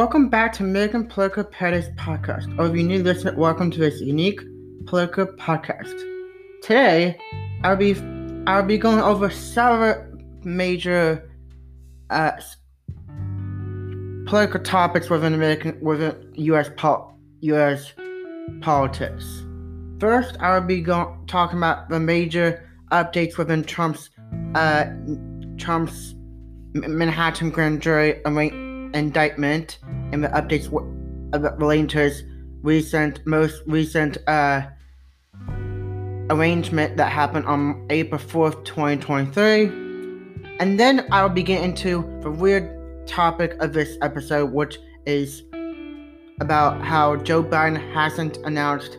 Welcome back to Megan Political Paradise Podcast. Or if you're new listener, welcome to this unique political podcast. Today, I'll be I'll be going over several major uh, political topics within American within U.S. U.S. politics. First, I will be going talking about the major updates within Trump's uh, Trump's Manhattan grand jury indictment and the updates relating to his recent, most recent uh, arrangement that happened on April 4th, 2023. And then I'll begin into the weird topic of this episode, which is about how Joe Biden hasn't announced,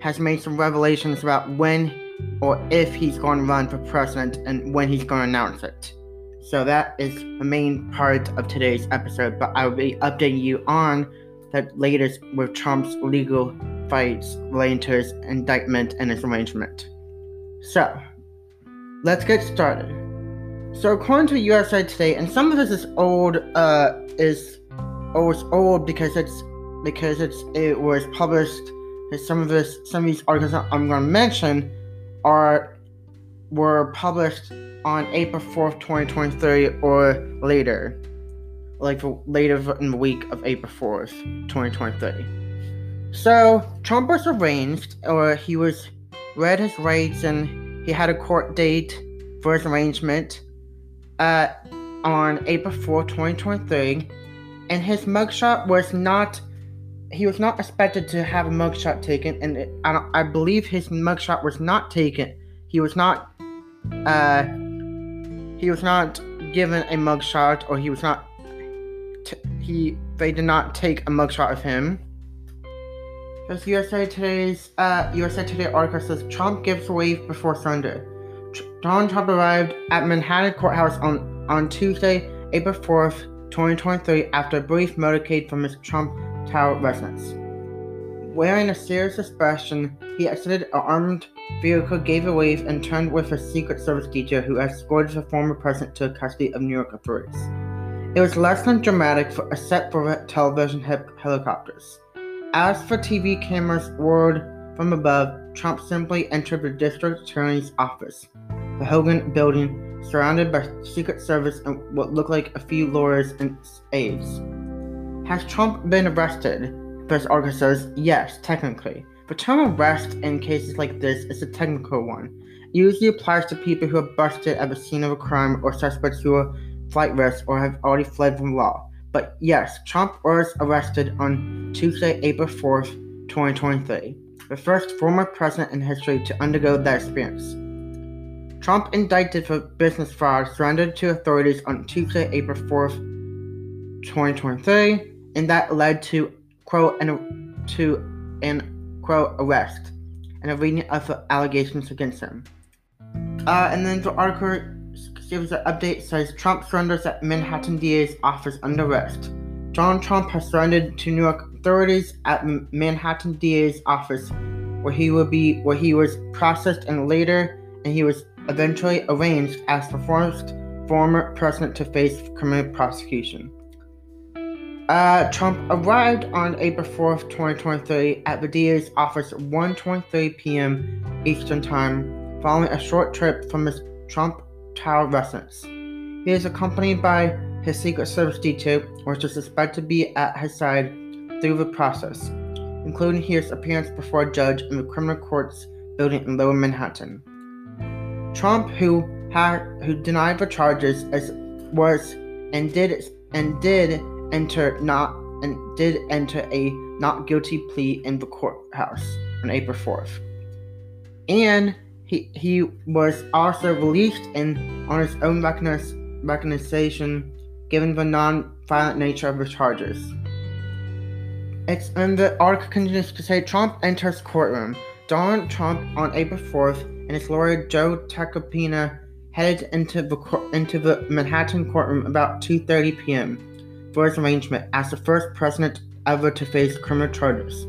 has made some revelations about when or if he's going to run for president and when he's going to announce it. So that is the main part of today's episode, but I will be updating you on the latest with Trump's legal fights relating to his indictment and his arrangement. So, let's get started. So, according to USA Today, and some of this is old, uh, is oh, it's old because it's because it's it was published. Some of this, some of these articles I'm going to mention are were published on April 4th, 2023, or later. Like later in the week of April 4th, 2023. So, Trump was arranged, or he was read his rights, and he had a court date for his arrangement uh, on April 4th, 2023. And his mugshot was not he was not expected to have a mugshot taken, and it, I, I, believe his mugshot was not taken. He was not uh, he was not given a mugshot, or he was not. T- he they did not take a mugshot of him. As USA Today's uh, USA Today article says, Trump gives away before Sunday. Tr- Donald Trump arrived at Manhattan courthouse on on Tuesday, April fourth, 2023, after a brief motorcade from his Trump Tower residence. Wearing a serious expression, he exited an armed vehicle, gave a wave, and turned with a Secret Service detail who escorted the former president to the custody of New York authorities. It was less than dramatic, for, except for television he- helicopters. As for TV cameras whirled from above, Trump simply entered the district attorney's office, the Hogan building, surrounded by Secret Service and what looked like a few lawyers and aides. Has Trump been arrested? First article says, yes, technically. The term arrest in cases like this is a technical one. It usually applies to people who are busted at the scene of a crime or suspects who are flight risk or have already fled from law. But yes, Trump was arrested on Tuesday, April 4th, 2023, the first former president in history to undergo that experience. Trump indicted for business fraud surrendered to authorities on Tuesday, April 4th, 2023, and that led to quote and to an quote arrest and a reading of allegations against him. Uh, and then the article gives an update says Trump surrenders at Manhattan DA's office under arrest. Donald Trump has surrendered to New York authorities at Manhattan DA's office, where he will be where he was processed and later and he was eventually arraigned as the first former president to face criminal prosecution. Uh, Trump arrived on April 4th, 2023 at the DA's office at 1.23 p.m. Eastern Time, following a short trip from his Trump Tower residence. He is accompanied by his Secret Service detail, which is expected to be at his side through the process, including his appearance before a judge in the criminal courts building in Lower Manhattan. Trump, who had who denied the charges, as was and did and did enter not and did enter a not guilty plea in the courthouse on April 4th. And he, he was also released in on his own recognition given the non-violent nature of the charges. It's in the article continues to say Trump enters courtroom. Donald Trump on April 4th and his lawyer Joe Tacopina headed into the into the Manhattan courtroom about 2:30 p.m his arrangement as the first president ever to face criminal charges.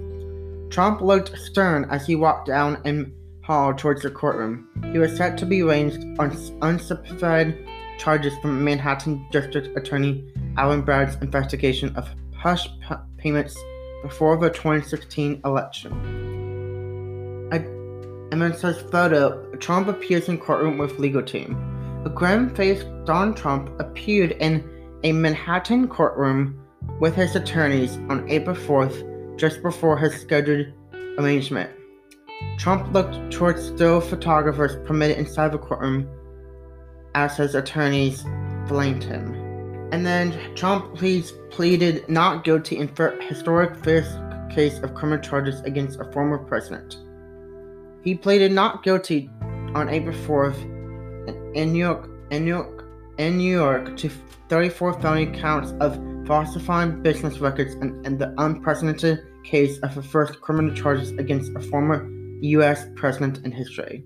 Trump looked stern as he walked down in hall towards the courtroom. He was set to be arraigned on unspecified charges from Manhattan District Attorney Alvin Bragg's investigation of hush p- payments before the 2016 election. Then says photo Trump appears in courtroom with legal team. A grim faced Don Trump appeared in a Manhattan courtroom with his attorneys on April 4th, just before his scheduled arraignment. Trump looked towards still photographers permitted inside the courtroom as his attorneys blamed him. And then Trump pleaded not guilty in historic first case of criminal charges against a former president. He pleaded not guilty on April 4th in New York, in New York, in New York to 34 felony counts of falsifying business records and, and the unprecedented case of the first criminal charges against a former U.S. president in history.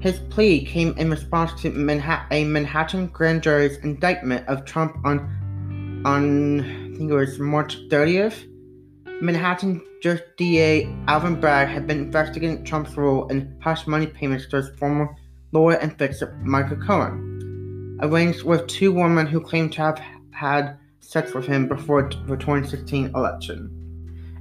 His plea came in response to Manha- a Manhattan grand jury's indictment of Trump on, on I think it was March 30th. Manhattan DA Alvin Bragg had been investigating Trump's role in hush money payments to his former lawyer and fixer Michael Cohen, arranged with two women who claimed to have had sex with him before the 2016 election.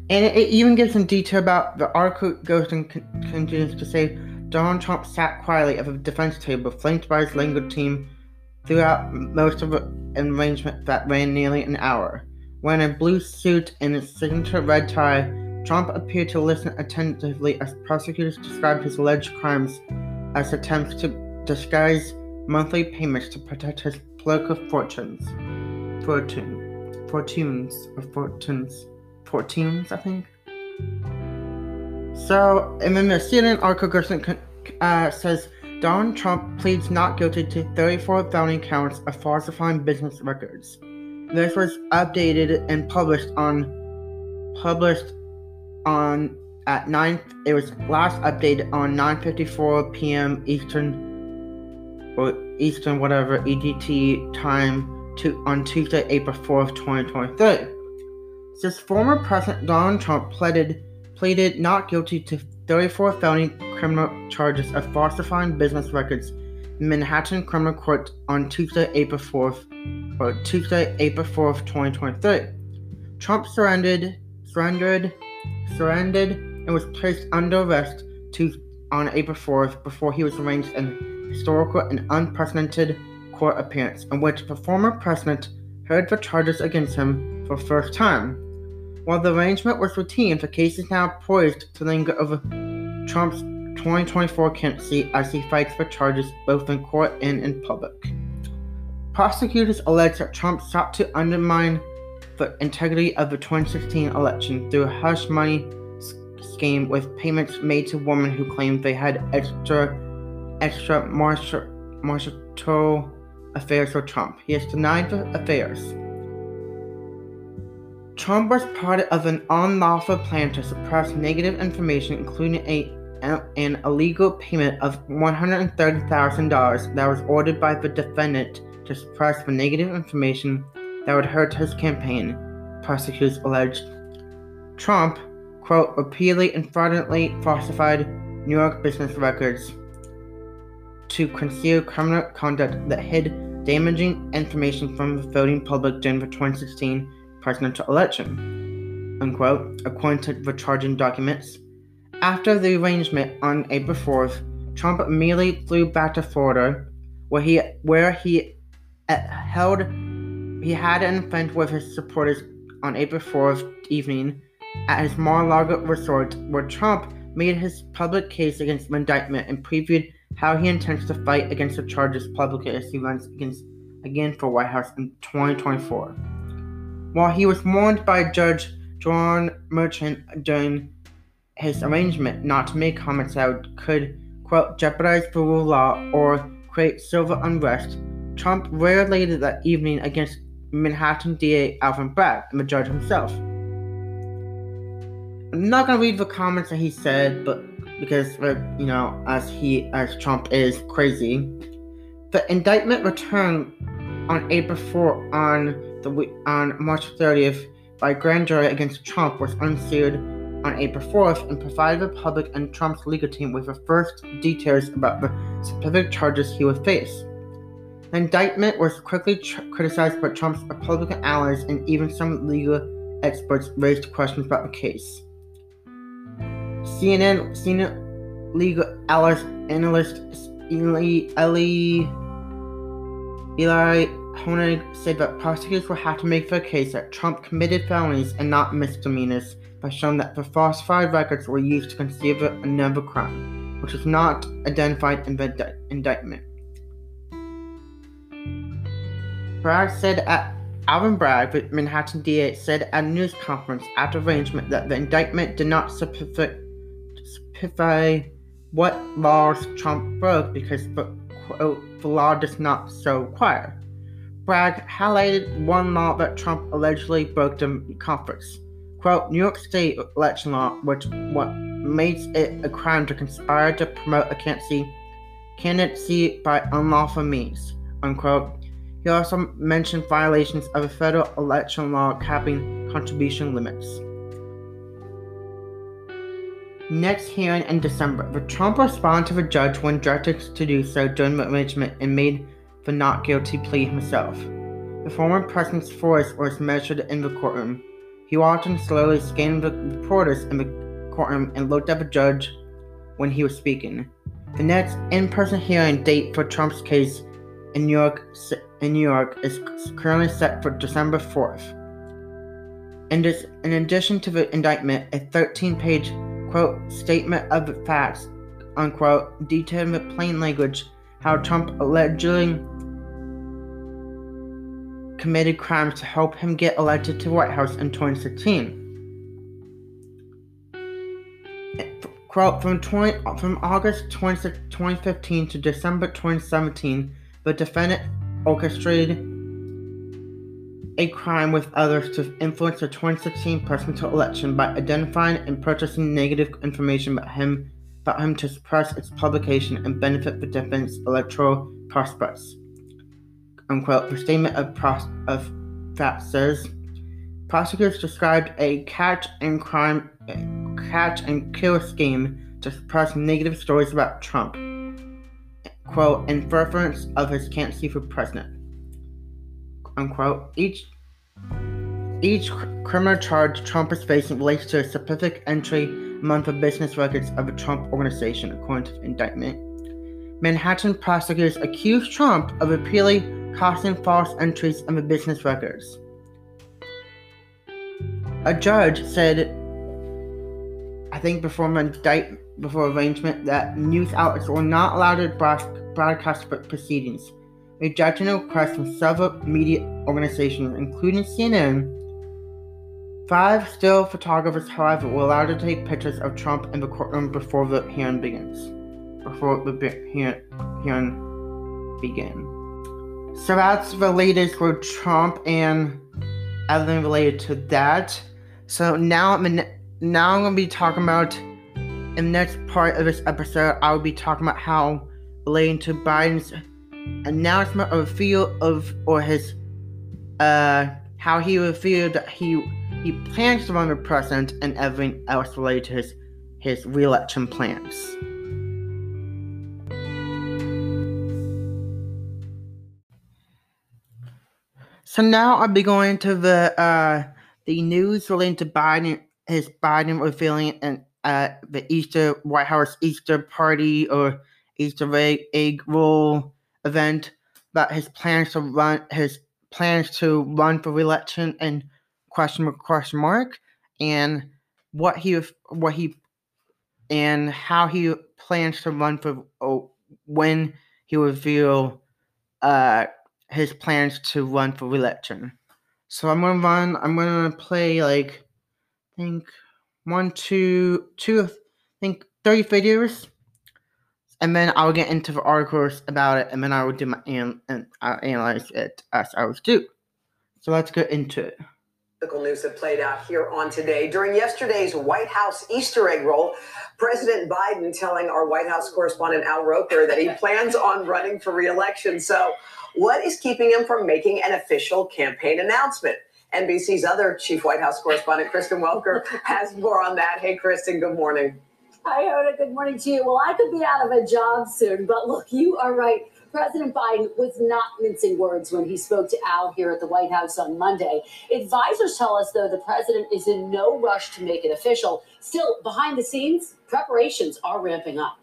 And it, even gives some detail about the article goes and continues to say Donald Trump sat quietly at the defense table, flanked by his legal team throughout most of the arrangement that ran nearly an hour. Wearing a blue suit and a signature red tie, Trump appeared to listen attentively as prosecutors described his alleged crimes as attempts to disguise monthly payments to protect his political fortunes. Fortune. Fortunes. Or fortunes. Fortunes, I think. So, and then the CNN article Gerson uh, says Donald Trump pleads not guilty to 34 felony counts of falsifying business records. This was updated and published on published on at 9 it was last updated on 9:54 p.m. Eastern or Eastern whatever EDT time to on Tuesday April 4th 2023. Since former President Donald Trump pleaded pleaded not guilty to 34 felony criminal charges of falsifying business records Manhattan Criminal Court on Tuesday, April 4th, or Tuesday, April 4th, 2023. Trump surrendered, surrendered, surrendered, and was placed under arrest on April 4th before he was arraigned in historical and unprecedented court appearance in which the former president heard the charges against him for the first time. While the arrangement was routine, the case is now poised to linger over Trump's 2024 candidacy as he fights for charges both in court and in public. Prosecutors allege that Trump sought to undermine the integrity of the 2016 election through hush money scheme with payments made to women who claimed they had extra extra marital affairs with Trump. He has denied the affairs. Trump was part of an unlawful plan to suppress negative information, including a, an illegal payment of $130,000 that was ordered by the defendant to suppress the negative information that would hurt his campaign, prosecutors alleged. Trump, quote, repeatedly and fraudulently falsified New York business records to conceal criminal conduct that hid damaging information from the voting public during the 2016 presidential election, unquote, according to the charging documents. After the arrangement on April 4th, Trump immediately flew back to Florida, where he where he uh, held he had an event with his supporters on April 4th evening at his Mar-a-Lago resort, where Trump made his public case against indictment and previewed how he intends to fight against the charges publicly as he runs against again for White House in 2024. While he was warned by Judge John Merchan during his arrangement not to make comments that could, quote, jeopardize the rule of law or create civil unrest, Trump rarely that evening against Manhattan DA Alvin Bragg and the judge himself. I'm not gonna read the comments that he said, but because you know, as he as Trump is crazy, the indictment returned on April 4 on the on March 30th by grand jury against Trump was unsealed on April 4th and provided the public and Trump's legal team with the first details about the specific charges he would face. The indictment was quickly tr- criticized by Trump's Republican allies, and even some legal experts raised questions about the case. CNN senior legal analyst Elie, Elie, Elie Honig said that prosecutors will have to make the case that Trump committed felonies and not misdemeanors by showing that the falsified records were used to conceal another crime, which was not identified in the indictment. Bragg said at Alvin Bragg, the Manhattan DA, said at a news conference after arraignment that the indictment did not specify, specify what laws Trump broke because the, quote, the law does not so require. Bragg highlighted one law that Trump allegedly broke the conference. Quote, New York State election law, which what makes it a crime to conspire to promote a candidacy, candidacy by unlawful means. Unquote. He also mentioned violations of a federal election law capping contribution limits. Next hearing in December, the Trump responded to the judge when directed to do so during the arraignment and made the not guilty plea himself. The former president's voice was measured in the courtroom. He walked and slowly scanned the reporters in the courtroom and looked at the judge when he was speaking. The next in-person hearing date for Trump's case in New York in New York is currently set for December 4th. In, this, in addition to the indictment, a 13-page quote, statement of facts, unquote, detailing with plain language how Trump allegedly committed crimes to help him get elected to White House in 2016. Quote, from, 20, from August 20, 2015 to December 2017, the defendant orchestrated a crime with others to influence the 2016 presidential election by identifying and purchasing negative information about him, about him to suppress its publication and benefit the defendant's electoral prospects. Unquote. The statement of, pros- of fact says prosecutors described a catch and crime, catch and kill scheme to suppress negative stories about Trump. Quote, in furtherance of his candidacy for president unquote. Each each criminal charge Trump is facing relates to a specific entry among the business records of a Trump organization, according to the indictment. Manhattan prosecutors accused Trump of repeatedly causing false entries in the business records. A judge said, I think before an indictment, before arrangement, that news outlets were not allowed to broadcast proceedings a request from several media organizations, including CNN. Five still photographers, however, were allowed to take pictures of Trump in the courtroom before the hearing begins. Before the hearing, hearing began. So that's the latest Trump and everything related to that. So now I'm in, now I'm gonna be talking about in the next part of this episode. I will be talking about how relating to Biden's announcement of feel of or his uh how he revealed that he he plans to run for president and everything else related to his his re-election plans. So now I'll be going to the uh the news relating to Biden his Biden revealing and uh the Easter White House Easter party or Easter egg, egg roll event about his plans to run his plans to run for re-election and question mark question mark and what he what he and how he plans to run for oh, when he reveal uh his plans to run for re-election. So I'm gonna run. I'm gonna play like I think one, two, two. I think thirty videos and then I'll get into the articles about it, and then I will do my an- and I'll analyze it as I was do. So let's get into it. News that played out here on today. During yesterday's White House Easter egg roll, President Biden telling our White House correspondent Al Roker that he plans on running for reelection. So, what is keeping him from making an official campaign announcement? NBC's other chief White House correspondent, Kristen Welker, has more on that. Hey, Kristen, good morning. Hi, Hoda. Good morning to you. Well, I could be out of a job soon, but look, you are right. President Biden was not mincing words when he spoke to Al here at the White House on Monday. Advisors tell us, though, the president is in no rush to make it official. Still, behind the scenes, preparations are ramping up.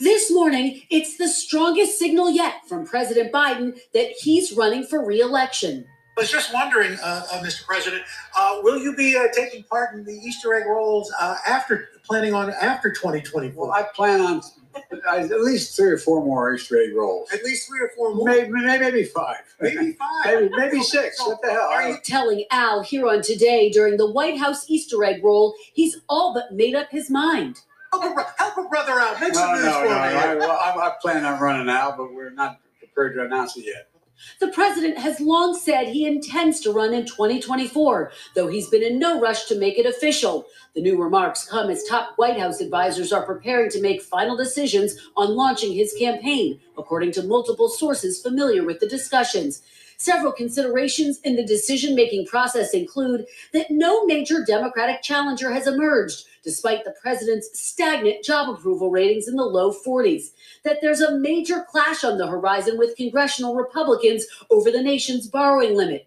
This morning, it's the strongest signal yet from President Biden that he's running for re-election. I was just wondering, uh, uh, Mr. President, uh, will you be uh, taking part in the Easter egg rolls uh, after planning on after 2024? Well, I plan on at least three or four more Easter egg rolls. At least three or four more, Maybe, maybe five. maybe five, Maybe, maybe six. What the hell? Are you- Telling Al here on Today during the White House Easter egg roll, he's all but made up his mind. Help a, bro- help a brother out. Make No, some no, news no. for me. I, well, I, I plan on running out, but we're not prepared to announce it yet. The president has long said he intends to run in 2024, though he's been in no rush to make it official. The new remarks come as top White House advisors are preparing to make final decisions on launching his campaign, according to multiple sources familiar with the discussions. Several considerations in the decision making process include that no major Democratic challenger has emerged, despite the president's stagnant job approval ratings in the low 40s that there's a major clash on the horizon with congressional Republicans over the nation's borrowing limit,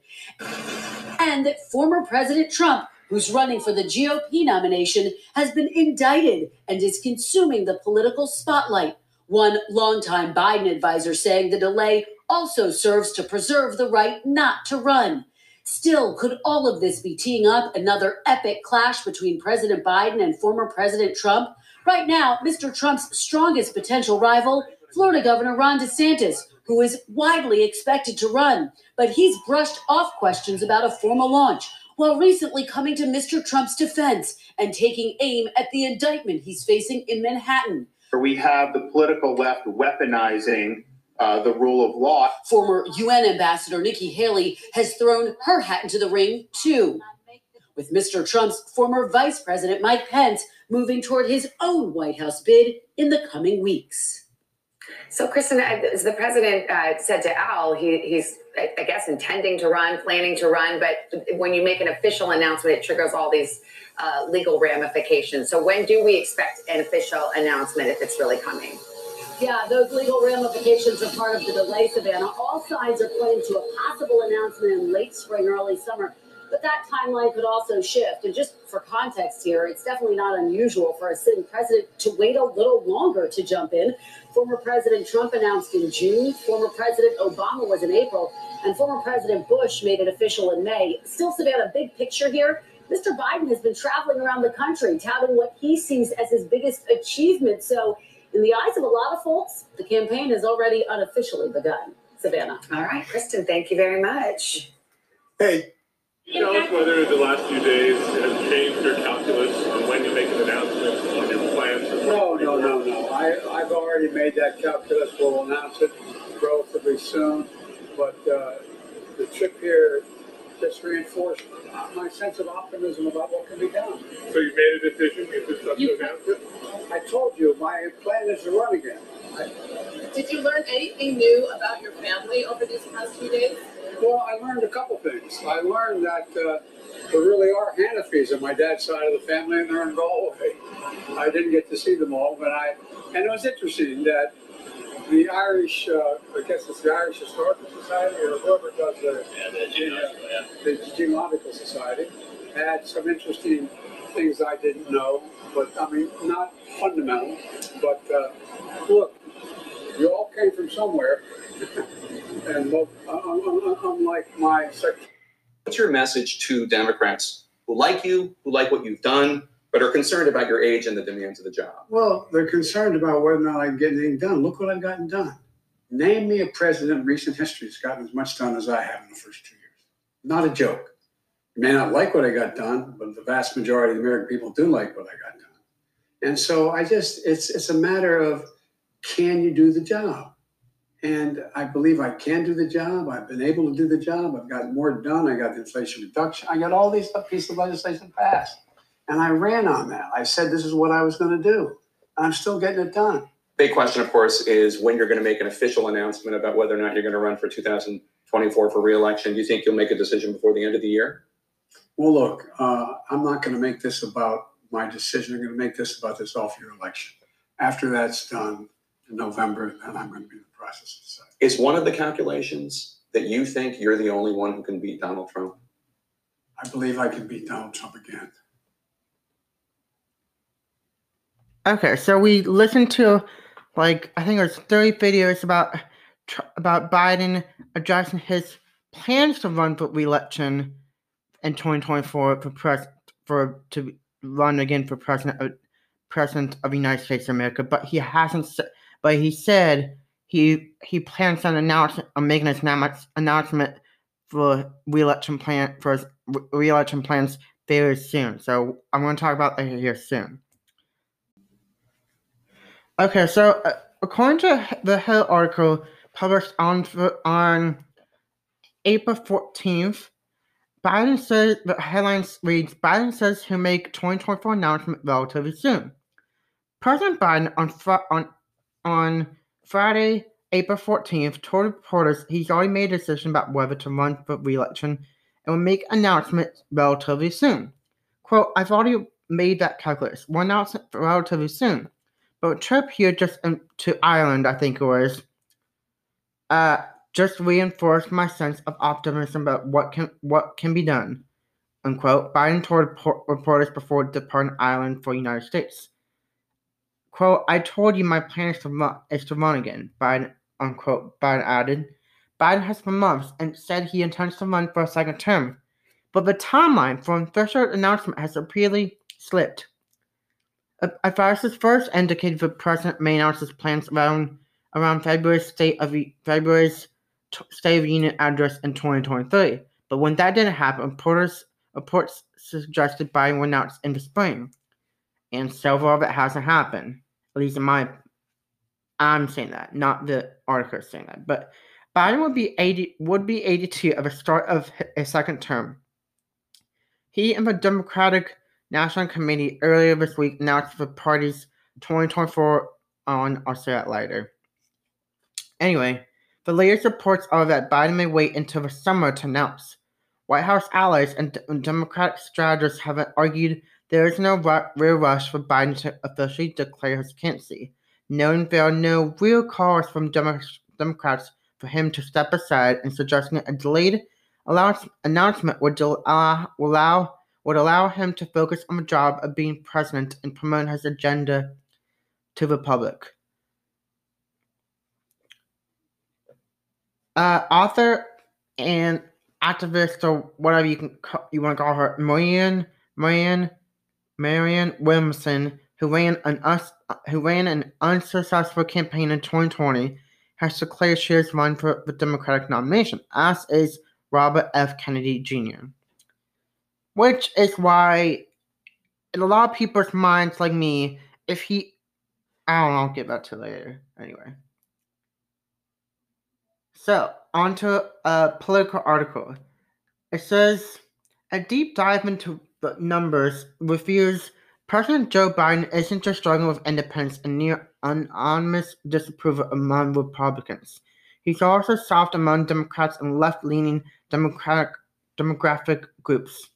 and that former President Trump, who's running for the GOP nomination, has been indicted and is consuming the political spotlight. One longtime Biden advisor saying the delay also serves to preserve the right not to run. Still, could all of this be teeing up another epic clash between President Biden and former President Trump? Right now, Mr. Trump's strongest potential rival, Florida Governor Ron DeSantis, who is widely expected to run, but he's brushed off questions about a formal launch while recently coming to Mr. Trump's defense and taking aim at the indictment he's facing in Manhattan. we have the political left weaponizing uh, the rule of law. Former UN Ambassador Nikki Haley has thrown her hat into the ring, too. With Mr. Trump's former Vice President Mike Pence moving toward his own White House bid in the coming weeks. So, Kristen, as the president uh, said to Al, he, he's, I I guess, intending to run, planning to run, but when you make an official announcement, it triggers all these uh, legal ramifications. So, when do we expect an official announcement if it's really coming? Yeah, those legal ramifications are part of the delay, Savannah. All sides are pointing to a possible announcement in late spring, early summer. But that timeline could also shift. And just for context here, it's definitely not unusual for a sitting president to wait a little longer to jump in. Former President Trump announced in June, former President Obama was in April, and former President Bush made it official in May. Still, Savannah, big picture here. Mr. Biden has been traveling around the country touting what he sees as his biggest achievement. So, in the eyes of a lot of folks, the campaign has already unofficially begun. Savannah. All right, Kristen, thank you very much. Hey, Tell us whether the last few days has changed your calculus on when you make an announcement on your plans. no, no, no, no. I, I've already made that calculus. We'll announce it relatively soon. But uh, the trip here just reinforced my sense of optimism about what can be done. So you made a decision, you just have to announce? I told you, my plan is to run again. I, Did you learn anything new about your family over these past few days? Well, I learned a couple things. I learned that uh, there really are Hanafis on my dad's side of the family, and they're in Galway. I didn't get to see them all, but I, and it was interesting that the Irish, uh, I guess it's the Irish Historical Society or whoever does the, the Genealogical Society, had some interesting things I didn't know, but I mean, not fundamental. But uh, look, you all came from somewhere. and mo- un- un- un- unlike my secretary. What's your message to Democrats who like you, who like what you've done, but are concerned about your age and the demands of the job? Well, they're concerned about whether or not I get anything done. Look what I've gotten done. Name me a president in recent history that's gotten as much done as I have in the first two years. Not a joke. You may not like what I got done, but the vast majority of the American people do like what I got done. And so I just, it's, it's a matter of can you do the job? And I believe I can do the job. I've been able to do the job. I've got more done. I got the inflation reduction. I got all these pieces of legislation passed. And I ran on that. I said this is what I was going to do. And I'm still getting it done. Big question, of course, is when you're going to make an official announcement about whether or not you're going to run for 2024 for reelection. Do you think you'll make a decision before the end of the year? Well, look, uh, I'm not going to make this about my decision. I'm going to make this about this off year election. After that's done, in November, then I'm going to be in the process of deciding. Is one of the calculations that you think you're the only one who can beat Donald Trump? I believe I can beat Donald Trump again. Okay, so we listened to like I think it was 30 videos about about Biden addressing his plans to run for re-election in 2024 for pres for to run again for president of, president of the United States of America, but he hasn't. But he said he he plans on announcing on making his annou- announcement for re-election plan for his re- re-election plans very soon. So I'm going to talk about that here soon. Okay, so uh, according to the Hill article published on on April 14th, Biden says the headline reads Biden says he'll make 2024 announcement relatively soon. President Biden on Fri- on on Friday, April 14th, told reporters he's already made a decision about whether to run for re-election and will make announcements relatively soon. Quote, I've already made that calculus. One announcement relatively soon. A trip here just um, to Ireland, I think it was, uh, just reinforced my sense of optimism about what can what can be done. Unquote. Biden told repor- reporters before departing Ireland for the United States. Quote, I told you my plan is to run, is to run again, Biden, unquote, Biden added. Biden has for months and said he intends to run for a second term, but the timeline for an official announcement has repeatedly slipped. Advisors first indicated the president may announce plans around around February's State of February's t- State of the Union address in 2023. But when that didn't happen, reporters reports suggested Biden would announce in the spring, and so far that hasn't happened. At least in my, I'm saying that, not the article saying that. But Biden would be 80 would be 82 at the start of a second term. He and the Democratic National Committee earlier this week announced the party's 2024 on. I'll say that later. Anyway, the latest reports are that Biden may wait until the summer to announce. White House allies and Democratic strategists have argued there is no real rush for Biden to officially declare his candidacy, noting there are no real calls from Demo- Democrats for him to step aside and suggesting a delayed announcement would, allow would allow him to focus on the job of being president and promote his agenda to the public. Uh, author and activist, or whatever you can call, you want to call her, Marianne Marianne Marianne Williamson, who ran an us, who ran an unsuccessful campaign in 2020, has declared she has run for the Democratic nomination, as is Robert F. Kennedy Jr. Which is why, in a lot of people's minds, like me, if he, I don't know, I'll get back to later. Anyway. So, onto a Politico article. It says a deep dive into the numbers reveals President Joe Biden isn't just struggling with independence and near anonymous disapproval among Republicans. He's also soft among Democrats and left-leaning Democratic demographic groups.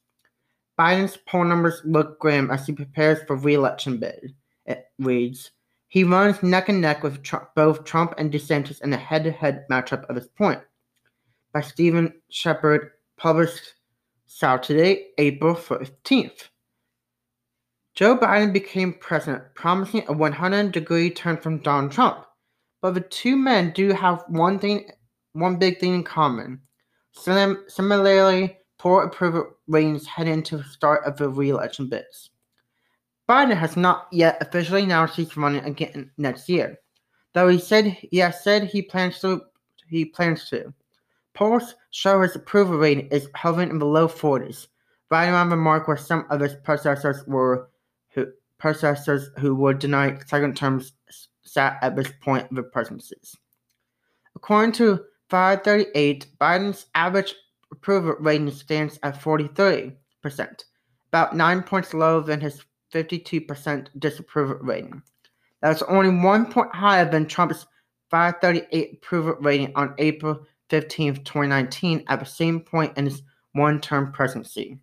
Biden's poll numbers look grim as he prepares for re-election bid. It reads, he runs neck and neck with Trump, both Trump and DeSantis in a head-to-head matchup at this point. By Steven Shepard, published Saturday, April 15th. Joe Biden became president, promising a 100-degree turn from Donald Trump. But the two men do have one thing, one big thing in common. Sim- similarly, poor approval ratings heading into the start of the re-election bids. Biden has not yet officially announced he's running again next year, though he said he has said he plans to. He plans to. Polls show his approval rating is hovering in the low 40s, right around the mark where some of his predecessors were, who predecessors who were denied second terms sat at this point of the presidencies. According to 538, Biden's average approval rating stands at 43%, about nine points lower than his 52% disapproval rating. That's only one point higher than Trump's 538 approval rating on April 15, 2019, at the same point in his one term presidency.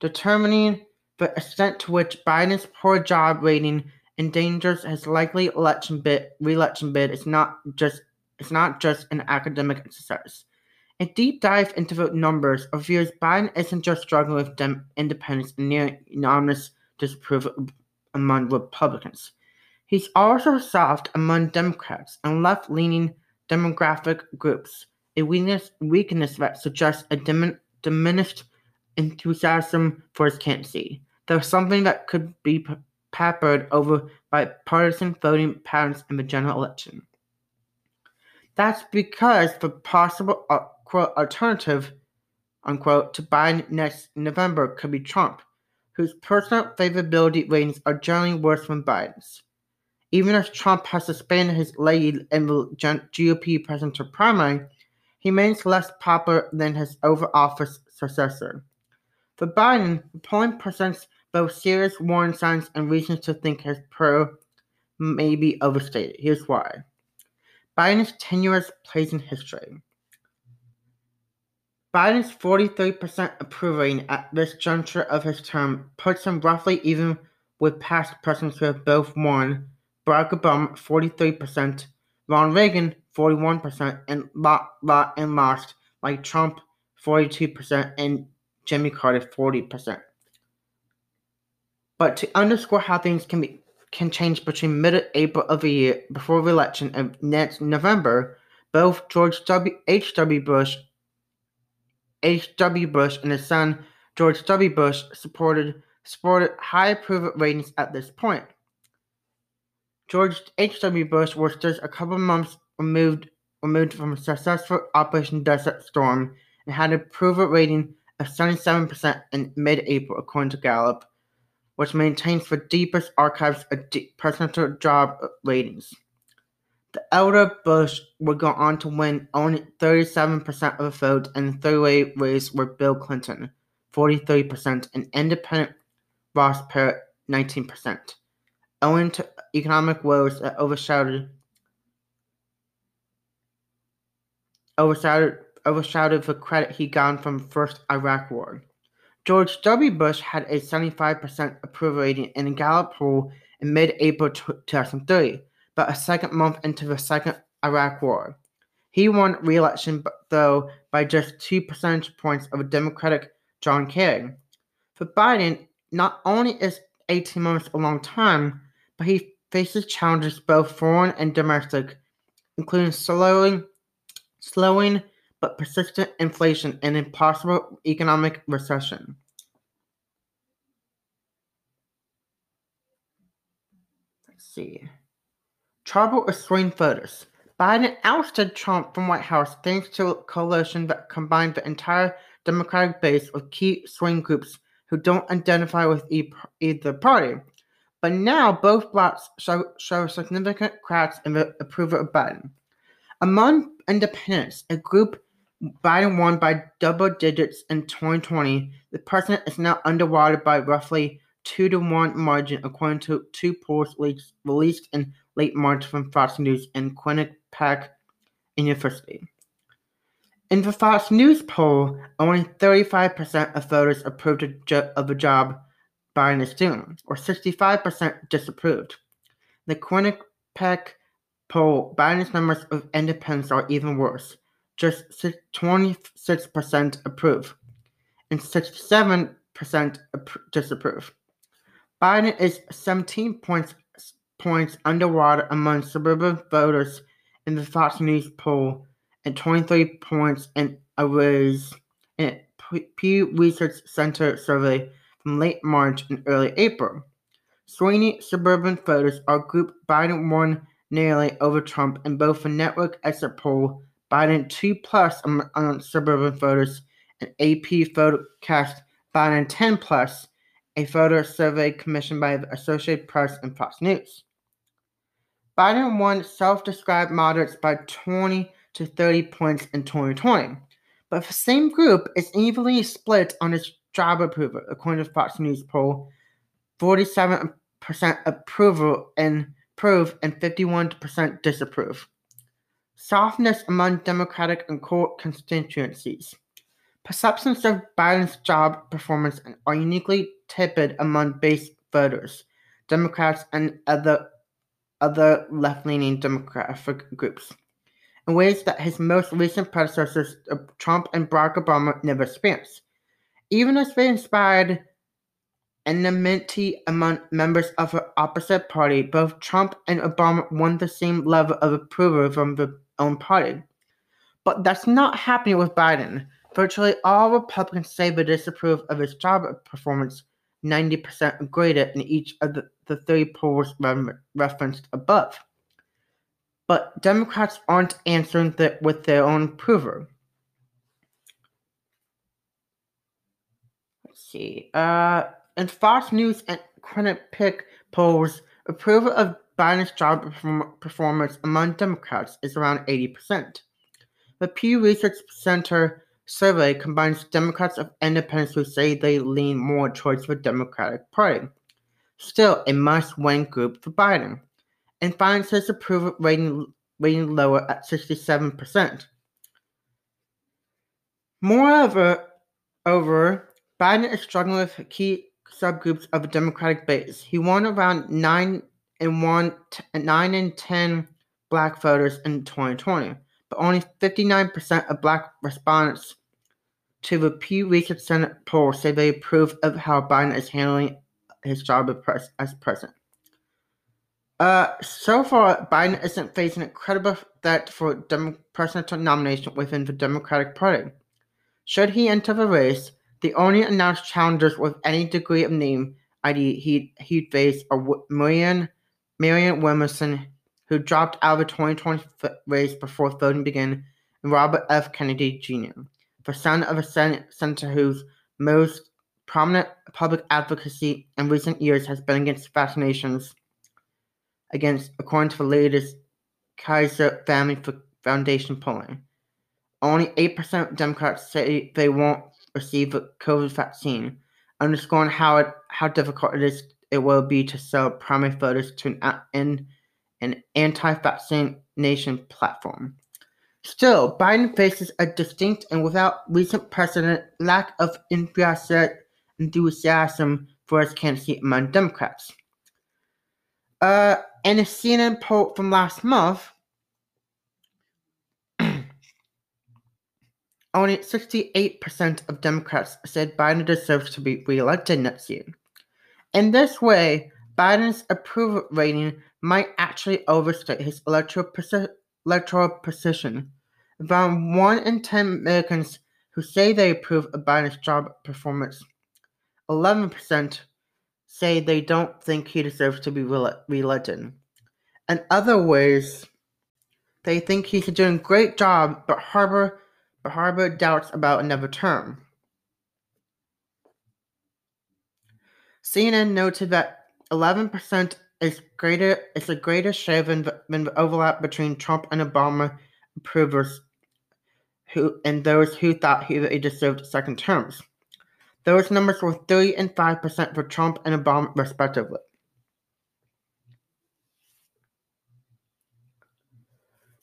Determining the extent to which Biden's poor job rating endangers his likely election bid re-election bid is not just it's not just an academic exercise. A deep dive into numbers reveals Biden isn't just struggling with dem- independents and near unanimous disapproval among Republicans. He's also soft among Democrats and left leaning demographic groups, a weakness, weakness that suggests a dimin- diminished enthusiasm for his candidacy, though something that could be p- papered over by partisan voting patterns in the general election. That's because the possible quote, alternative unquote, to Biden next November could be Trump, whose personal favorability ratings are generally worse than Biden's. Even if Trump has suspended his lead in the GOP presidential primary, he remains less popular than his over office successor. For Biden, the polling presents both serious warning signs and reasons to think his pro may be overstated. Here's why. Biden's tenuous place in history. Biden's 43% approval rating at this juncture of his term puts him roughly even with past presidents who have both won Barack Obama 43%, Ronald Reagan 41%, and, and lost like Trump 42% and Jimmy Carter 40%. But to underscore how things can be can change between mid-April of a year before the election and next November, both George W. H. W. Bush, H. W. Bush, and his son George W. Bush supported supported high approval ratings at this point. George H. W. Bush was just a couple months removed removed from a successful Operation Desert Storm and had an approval rating of 77% in mid-April, according to Gallup which maintains the deepest archives of presidential job ratings. The elder Bush would go on to win only 37% of the vote, and the three-way race were Bill Clinton, 43%, and independent Ross Perot, 19%, owing to economic woes that overshadowed overshadowed overshadowed the credit he got from the first Iraq War. George W. Bush had a 75% approval rating in a Gallup poll in mid-April 2003, but a second month into the Second Iraq War. He won re-election, though, by just two percentage points over Democratic John Kerry. For Biden, not only is 18 months a long time, but he faces challenges both foreign and domestic, including slowing, slowing but persistent inflation and impossible economic recession. Let's see. Trouble with swing voters. Biden ousted Trump from White House thanks to a coalition that combined the entire Democratic base with key swing groups who don't identify with either party. But now both blocs show, show significant cracks in the approval of Biden. Among independents, a group Biden won by double digits in 2020. The president is now underwater by roughly two to one margin, according to two polls released in late March from Fox News and Quinnipiac University. In the Fox News poll, only 35% of voters approved of the job Biden is doing, or 65% disapproved. The Quinnipiac poll, Biden's numbers of independents are even worse just 26% approve and 67% disapprove. Biden is 17 points points underwater among suburban voters in the Fox News poll and 23 points in a raise in Pew Research Center survey from late March and early April. Sweeney suburban voters are grouped Biden won nearly over Trump in both the network exit poll Biden 2 plus on, on suburban voters, and AP Photo VoteCast Biden 10 plus, a photo survey commissioned by the Associated Press and Fox News. Biden won self described moderates by 20 to 30 points in 2020, but the same group is evenly split on its job approval, according to Fox News poll. 47% approval and approve and 51% disapprove softness among Democratic and core constituencies. Perceptions of Biden's job performance are uniquely tepid among base voters. Democrats and other other left-leaning demographic groups in ways that his most recent predecessors, uh, Trump and Barack Obama, never experienced. Even as they inspired enmity among members of the opposite party, both Trump and Obama won the same level of approval from their own party. But that's not happening with Biden. Virtually all Republicans say they disapprove of his job performance 90% or greater in each of the, the three polls referenced above. But Democrats aren't answering the, with their own approval. Let's see. Uh, in Fox News and Quinnipiac polls, approval of Biden's job performance among Democrats is around 80%. The Pew Research Center survey combines Democrats of independents who say they lean more towards the Democratic Party. Still a must win group for Biden, and finds his approval rating, rating lower at 67%. Moreover, over, Biden is struggling with key subgroups of the Democratic base. He won around 9 and 1 9 and 10 black voters in 2020 but only 59% of black respondents to the Pew Research Center poll say they approve of how Biden is handling his job as president. Uh, so far, Biden isn't facing a credible threat for presidential nomination within the Democratic Party. Should he enter the race, the only announced challengers with any degree of name ID he'd, he'd face are Marianne, Marianne Williamson, who dropped out of the 2020 race before voting began, and Robert F. Kennedy Jr., the son of a sen- senator whose most prominent public advocacy in recent years has been against vaccinations, against, according to the latest Kaiser Family Foundation polling. Only 8% of Democrats say they won't receive the COVID vaccine, underscoring how it, how difficult it is it will be to sell primary voters to an, an anti-vaccination platform. Still, Biden faces a distinct and without recent precedent lack of enthusiasm for his candidacy among Democrats. Uh, in a CNN poll from last month, only 68% of Democrats said Biden deserves to be reelected next year. In this way, Biden's approval rating might actually overstate his electoral, electoral position. Around 1 in 10 Americans who say they approve of Biden's job performance, 11% say they don't think he deserves to be re elected. In other ways, they think he's doing a great job but harbor, but harbor doubts about another term. CNN noted that 11% is greater is a greater share than than the overlap between Trump and Obama approvers who and those who thought he deserved second terms. Those numbers were 3 and 5% for Trump and Obama, respectively.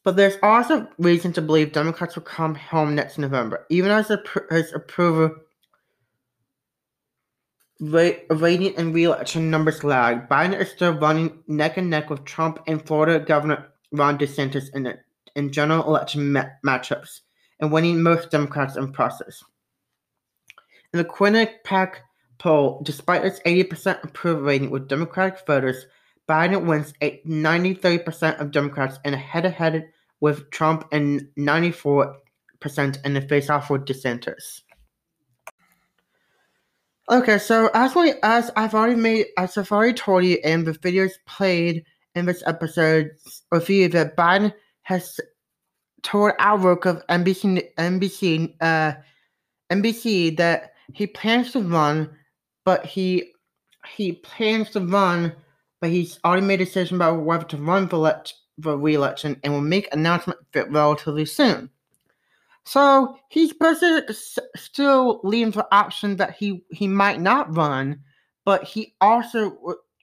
But there's also reason to believe Democrats will come home next November, even as his approval rating and re-election numbers lag. Biden is still running neck and neck with Trump and Florida Governor Ron DeSantis in, in general election ma- matchups and winning most Democrats in process. In the Quinnipiac poll, despite its 80% approval rating with Democratic voters, Biden wins 93% of Democrats and head-to-head with Trump and 94% in the face-off with DeSantis. Okay, so as we as I've already made as I've already told you in the videos played in this episode review that Biden has told Al Roker of NBC NBC uh NBC that he plans to run, but he he plans to run, but he's already made a decision about whether to run for, le- for re-election and will make announcement relatively soon. So he's basically still leaving the option that he he might not run, but he also,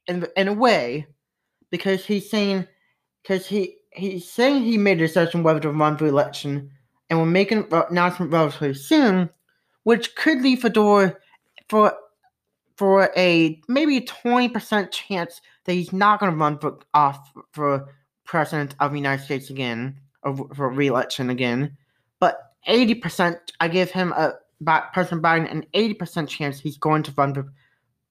in in a way, because he's saying, because he he's saying he made a decision whether to run for election, and will make an announcement relatively soon, which could leave the door for for a maybe twenty percent chance that he's not going to run for off for president of the United States again or for re-election again. But 80%, I give him a President Biden an 80% chance he's going to run for,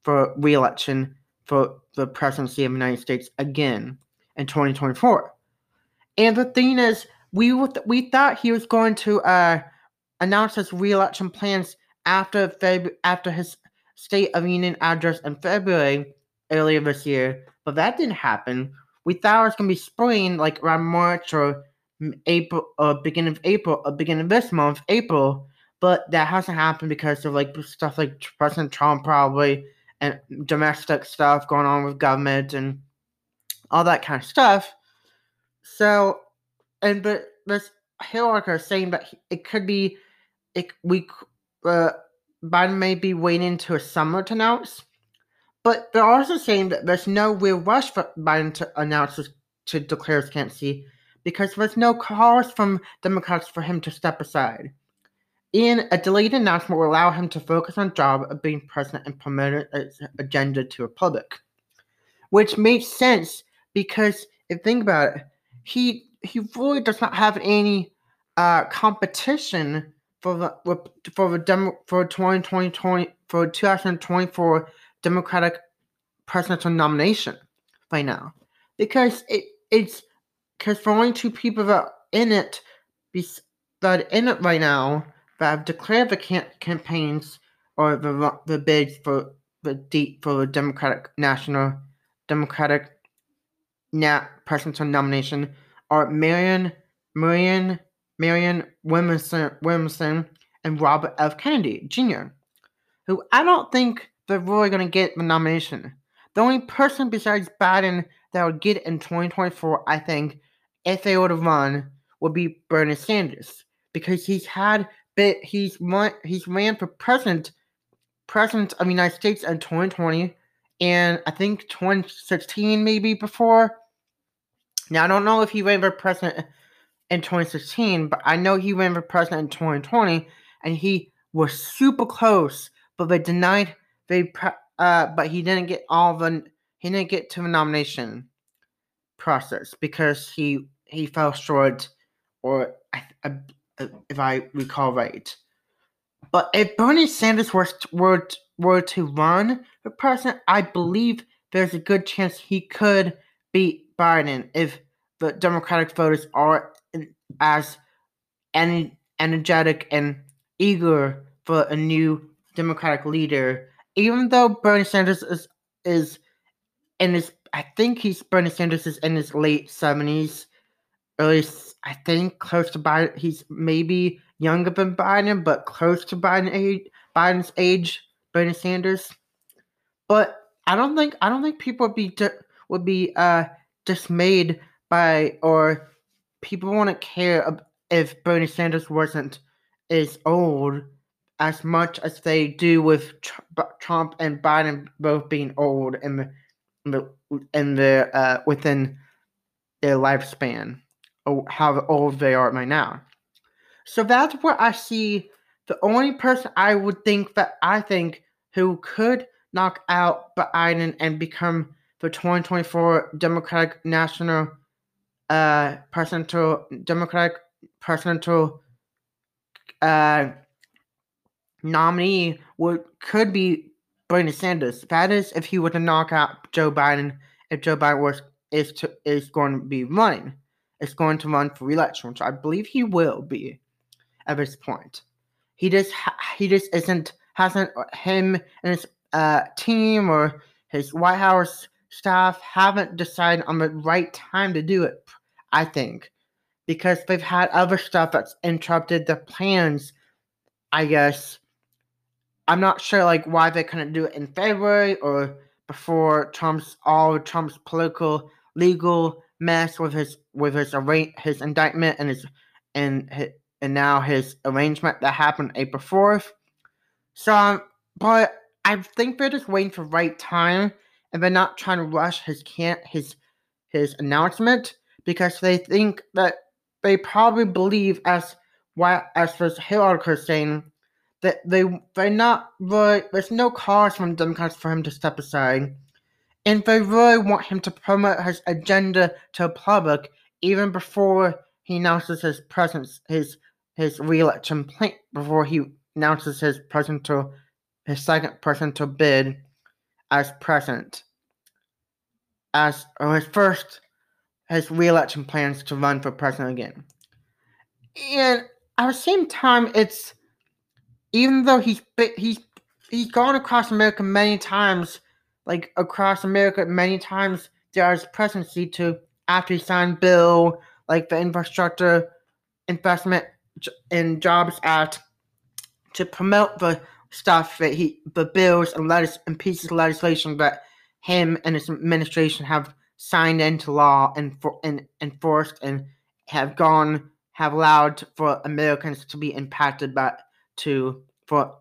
for re-election for the presidency of the United States again in 2024. And the thing is, we we thought he was going to uh, announce his re-election plans after Feb- after his State of Union address in February earlier this year, but that didn't happen. We thought it was gonna be spring, like around March or April, or beginning of April, or beginning of this month, April. But that hasn't happened because of like stuff like President Trump probably and domestic stuff going on with government and all that kind of stuff. So, and but this Hill article is saying that it could be, it we uh, Biden may be waiting to a summer to announce, but they're also saying that there's no real rush for Biden to announce to declare his candidacy because there's no calls from Democrats for him to step aside. In a delayed announcement will allow him to focus on job of being president and promote his agenda to the public, which makes sense because if you think about it, he he really does not have any uh, competition for the for the demo, for 2020 for 2024 Democratic presidential nomination right now because it it's because for only two people that are in it that are in it right now that have declared the camp- campaigns or the the bids for the deep for the Democratic National Democratic na- presidential nomination are Marianne Marianne Marianne Williamson, Williamson and Robert F. Kennedy Jr., who I don't think they're really going to get the nomination. The only person besides Biden that would get it in 2024, I think, if they would have would be Bernie Sanders because he's had bit he's run he's ran for president president of the United States in 2020 and I think 2016 maybe before. Now I don't know if he ran for president in 2016, but I know he ran for president in 2020, and he was super close, but they denied they uh, but he didn't get all the he didn't get to the nomination process because he he fell short, or uh, if I recall right. But if Bernie Sanders were were were to run for president, I believe there's a good chance he could beat Biden if the Democratic voters are as energetic and eager for a new Democratic leader. Even though Bernie Sanders is is in his, I think he's Bernie Sanders is in his late seventies, early, I think close to Biden. He's maybe younger than Biden, but close to Biden age, Biden's age. Bernie Sanders, but I don't think I don't think people would be would be uh dismayed by or people wouldn't care if Bernie Sanders wasn't as old as much as they do with Trump and Biden both being old in the in their uh, within their lifespan, or how old they are right now. So that's where I see the only person I would think that I think who could knock out Biden and become the 2024 Democratic National uh, presidential Democratic presidential uh, nominee would could be Bernie Sanders. That is, if he were to knock out Joe Biden, if Joe Biden was is to is going to be running, is going to run for reelection, which I believe he will be at this point. He just he just isn't hasn't him and his uh, team or his White House staff haven't decided on the right time to do it I think, because they've had other stuff that's interrupted the plans. I guess I'm not sure like why they couldn't do it in February or before Trump's all Trump's political legal mess with his with his arra- his indictment and his and his, and now his arraignment that happened April fourth. So, um, but I think they're just waiting for the right time and they're not trying to rush his can't his his announcement because they think that they probably believe as what as this Hill article saying that they they're not really there's no cause from Democrats for him to step aside. and they really want him to promote his agenda to the public even before he announces his presence, his his re-election plan, before he announces his presidential, his second presidential bid as president, as or his first, his re-election plans to run for president again. And at the same time, it's even though he's he's he's gone across America many times, like across America many times there's presidency to after he signed bill like the Infrastructure Investment and Jobs Act to promote the stuff that he the bills and letters and pieces of legislation that him and his administration have signed into law and for and enforced and have gone have allowed for Americans to be impacted by to for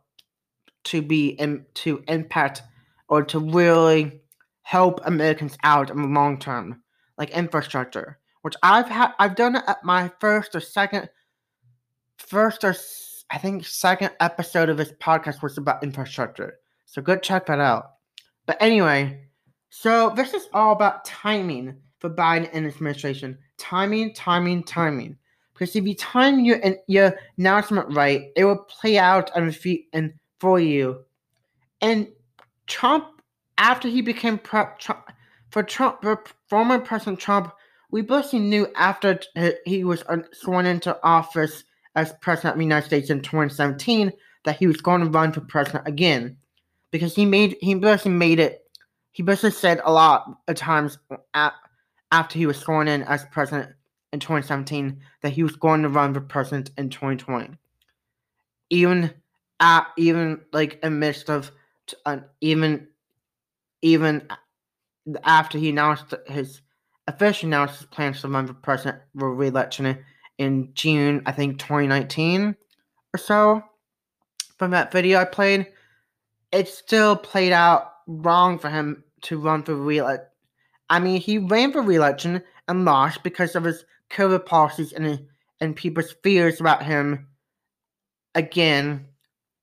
to be in, to impact or to really help Americans out in the long term, like infrastructure, which I've had I've done it at my first or second first or I think second episode of this podcast was about infrastructure. So go check that out. But anyway, so this is all about timing for Biden and his administration. Timing, timing, timing. Because if you time your your announcement right, it will play out and and for you. And Trump, after he became pre- Trump, for Trump, for former President Trump, we basically knew after he was sworn into office as president of the United States in 2017 that he was going to run for president again, because he made he basically made it. He basically said a lot of times after he was sworn in as president in 2017 that he was going to run for president in 2020. Even at even like amidst midst of uh, even even after he announced his officially announced his plans to run for president for re-election in June, I think 2019 or so. From that video I played, it still played out wrong for him to run for re-election. I mean, he ran for re-election and lost because of his COVID policies and and people's fears about him again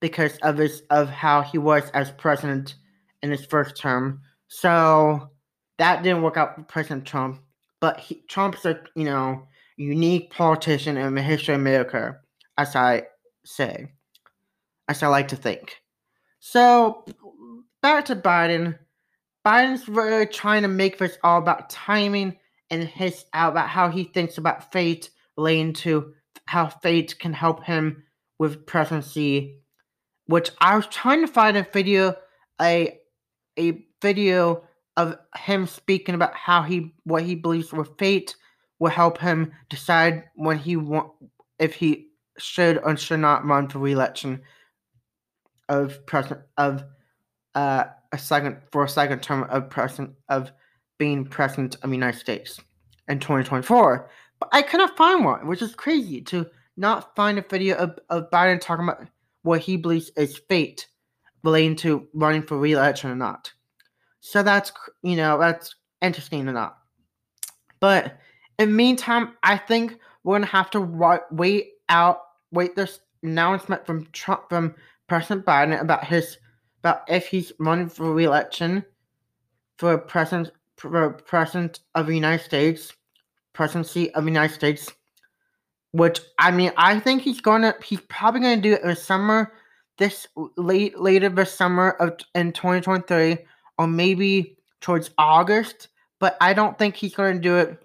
because of his of how he was as president in his first term. So that didn't work out for President Trump. But he, Trump's a you know unique politician in the history of America, as I say, as I like to think. So back to Biden. Biden's really trying to make this all about timing and his about how he thinks about fate relating to how fate can help him with presidency. Which I was trying to find a video, a a video of him speaking about how he what he believes with fate will help him decide when he want if he should or should not run for re-election of president of uh, a second for a second term of president of being president of the United States in 2024. But I cannot find one, which is crazy to not find a video of, of Biden talking about what he believes is fate relating to running for re-election or not. So that's you know that's interesting or not. But in the meantime, I think we're gonna have to wait out, wait this announcement from Trump from President Biden about his about if he's running for re-election for president president of the United States, presidency of the United States. Which I mean, I think he's gonna he's probably gonna do it in summer, this late later this summer of in 2023, or maybe towards August. But I don't think he's gonna do it.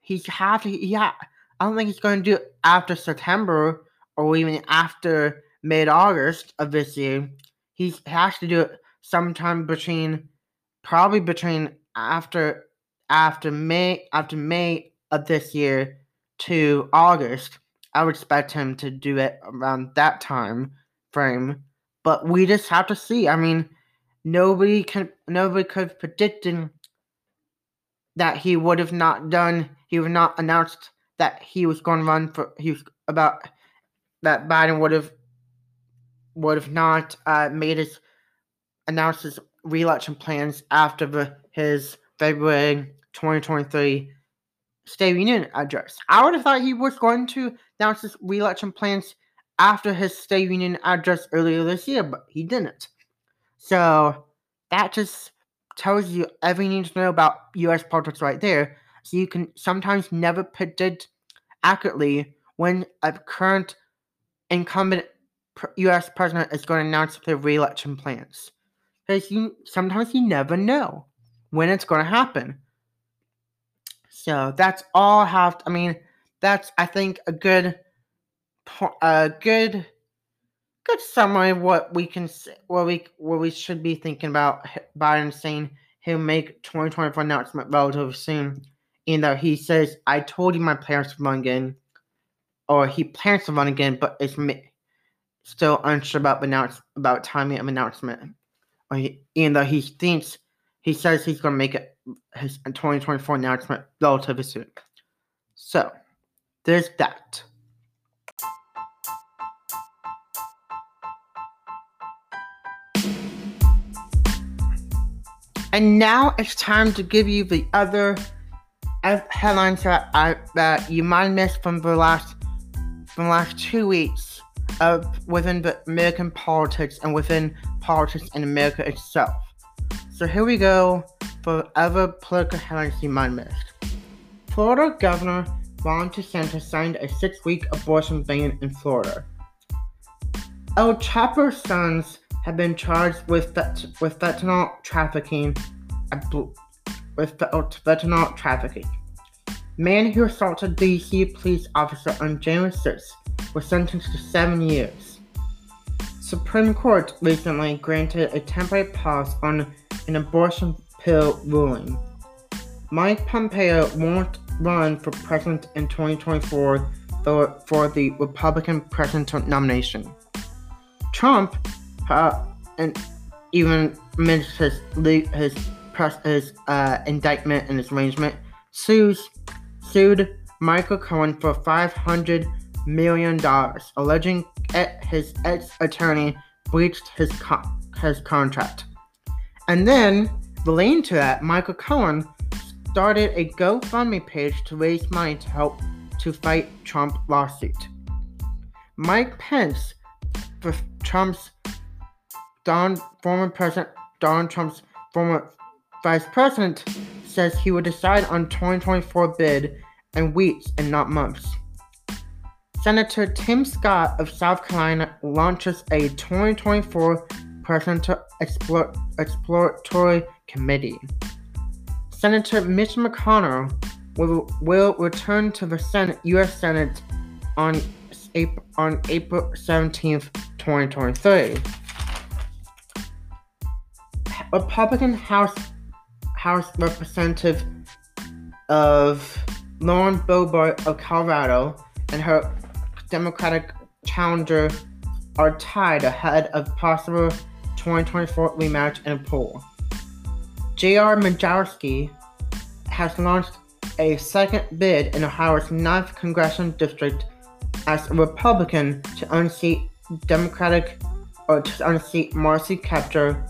He's have to yeah. I don't think he's gonna do it after September or even after mid August of this year. He has to do it sometime between probably between after after May after May of this year to August. I would expect him to do it around that time frame. But we just have to see. I mean, nobody can nobody could have predicted that he would have not done he would not announced that he was going to run for he was about that Biden would have would have not uh, made his announced his re-election plans after the, his February 2023 State Union address. I would have thought he was going to announce his re-election plans after his State Union address earlier this year, but he didn't. So that just tells you everything you need to know about U.S. politics right there. So you can sometimes never predict accurately when a current incumbent U.S. president is going to announce their re-election plans. Because you sometimes you never know when it's going to happen. So that's all I have. I mean, that's I think a good, a good, good summary of what we can what we what we should be thinking about Biden saying he'll make 2024 announcement relatively soon. In that he says, "I told you my plans to run again," or he plans to run again, but it's still unsure about announce about timing of announcement. Even though he thinks he says he's going to make it his 2024 announcement relatively soon. So, there's that. And now it's time to give you the other headlines that I that you might miss from the last from the last two weeks of within the American politics and within politics in America itself. So here we go for other political headlines you might miss. Florida Governor Ron DeSantis signed a six-week abortion ban in Florida. El Chapo's sons have been charged with fet- with fentanyl trafficking. With the oh, fentanyl trafficking. Man who assaulted DC police officer on January 6 was sentenced to seven years. Supreme Court recently granted a temporary pause on an abortion pill ruling. Mike Pompeo won't run for president in 2024 for, the Republican presidential nomination. Trump, uh, and even amidst his his press his uh, indictment and his arraignment, sues sued Michael Cohen for 500 million dollars, alleging his ex-attorney breached his his contract. And then, relating to that, Michael Cohen started a GoFundMe page to raise money to help to fight Trump lawsuit. Mike Pence, for Trump's Don former President Donald Trump's former vice president, says he will decide on 2024 bid in weeks and not months. Senator Tim Scott of South Carolina launches a 2024 presidential exploratory committee. Senator Mitch McConnell will, will return to the Senate, U.S. Senate on April, on April 17th, 2023. Republican House House Representative of Lauren Boebert of Colorado and her Democratic challenger are tied ahead of possible 2024 rematch in a poll. J.R. Majewski has launched a second bid in Ohio's 9th congressional district as a Republican to unseat Democratic or to unseat Marcy Kaptur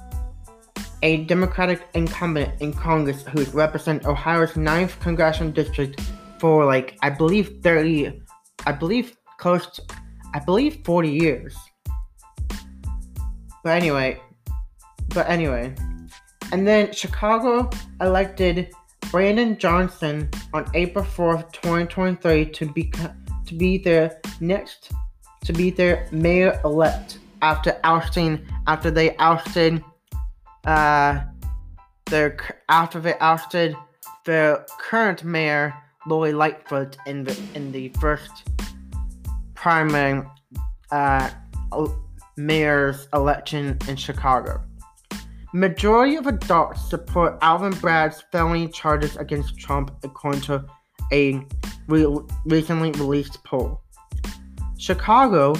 a Democratic incumbent in Congress who represents Ohio's 9th congressional district for like I believe 30 I believe close I believe 40 years. But anyway, but anyway. And then Chicago elected Brandon Johnson on April 4th, 2023 to be to be their next to be their mayor elect after ousting after they ousted uh, their after they ousted their current mayor Lori Lightfoot in the in the first primary uh, mayor's election in Chicago. Majority of adults support Alvin Bragg's felony charges against Trump, according to a re- recently released poll. Chicago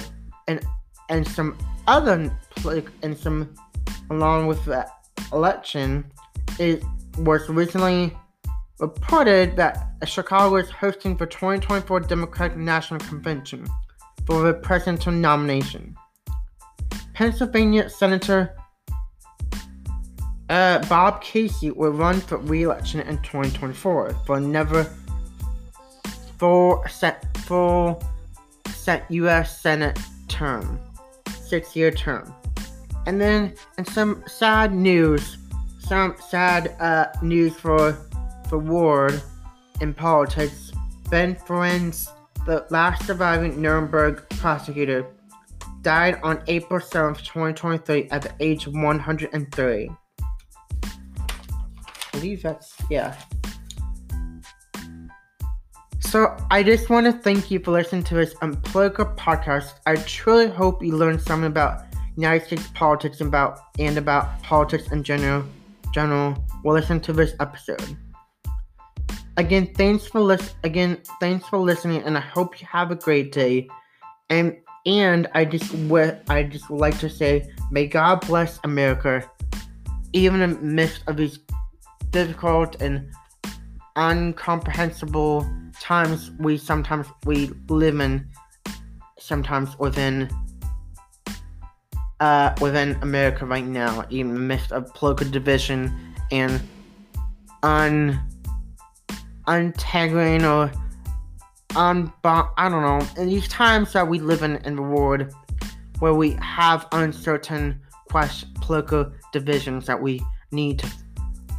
and and some other and some along with the election, it was recently reported that Chicago is hosting the 2024 Democratic National Convention for the presidential nomination. Pennsylvania Senator uh, Bob Casey will run for re-election in 2024 for another full set set U.S. Senate term, six-year term. And then, and some sad news, some sad uh, news for for Ward in politics. Ben Ferencz, the last surviving Nuremberg prosecutor, died on April 7th, 2023, at the age of 103. I believe that's, yeah. So, I just want to thank you for listening to this um, political podcast. I truly hope you learned something about United States politics about and about politics in general. General, will listen to this episode. Again, thanks for lis- again, thanks for listening, and I hope you have a great day. And and I just I just would like to say, may God bless America, even in the midst of these difficult and incomprehensible times we sometimes we live in. Sometimes within uh, within America right now, in the midst of political division and un untangling or un I don't know. In these times that we live in in the world, where we have uncertain question, political divisions that we need to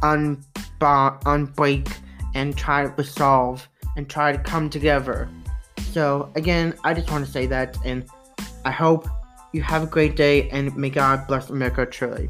un unbreak and try to resolve and try to come together. So again, I just want to say that, and I hope you have a great day, and may God bless America truly.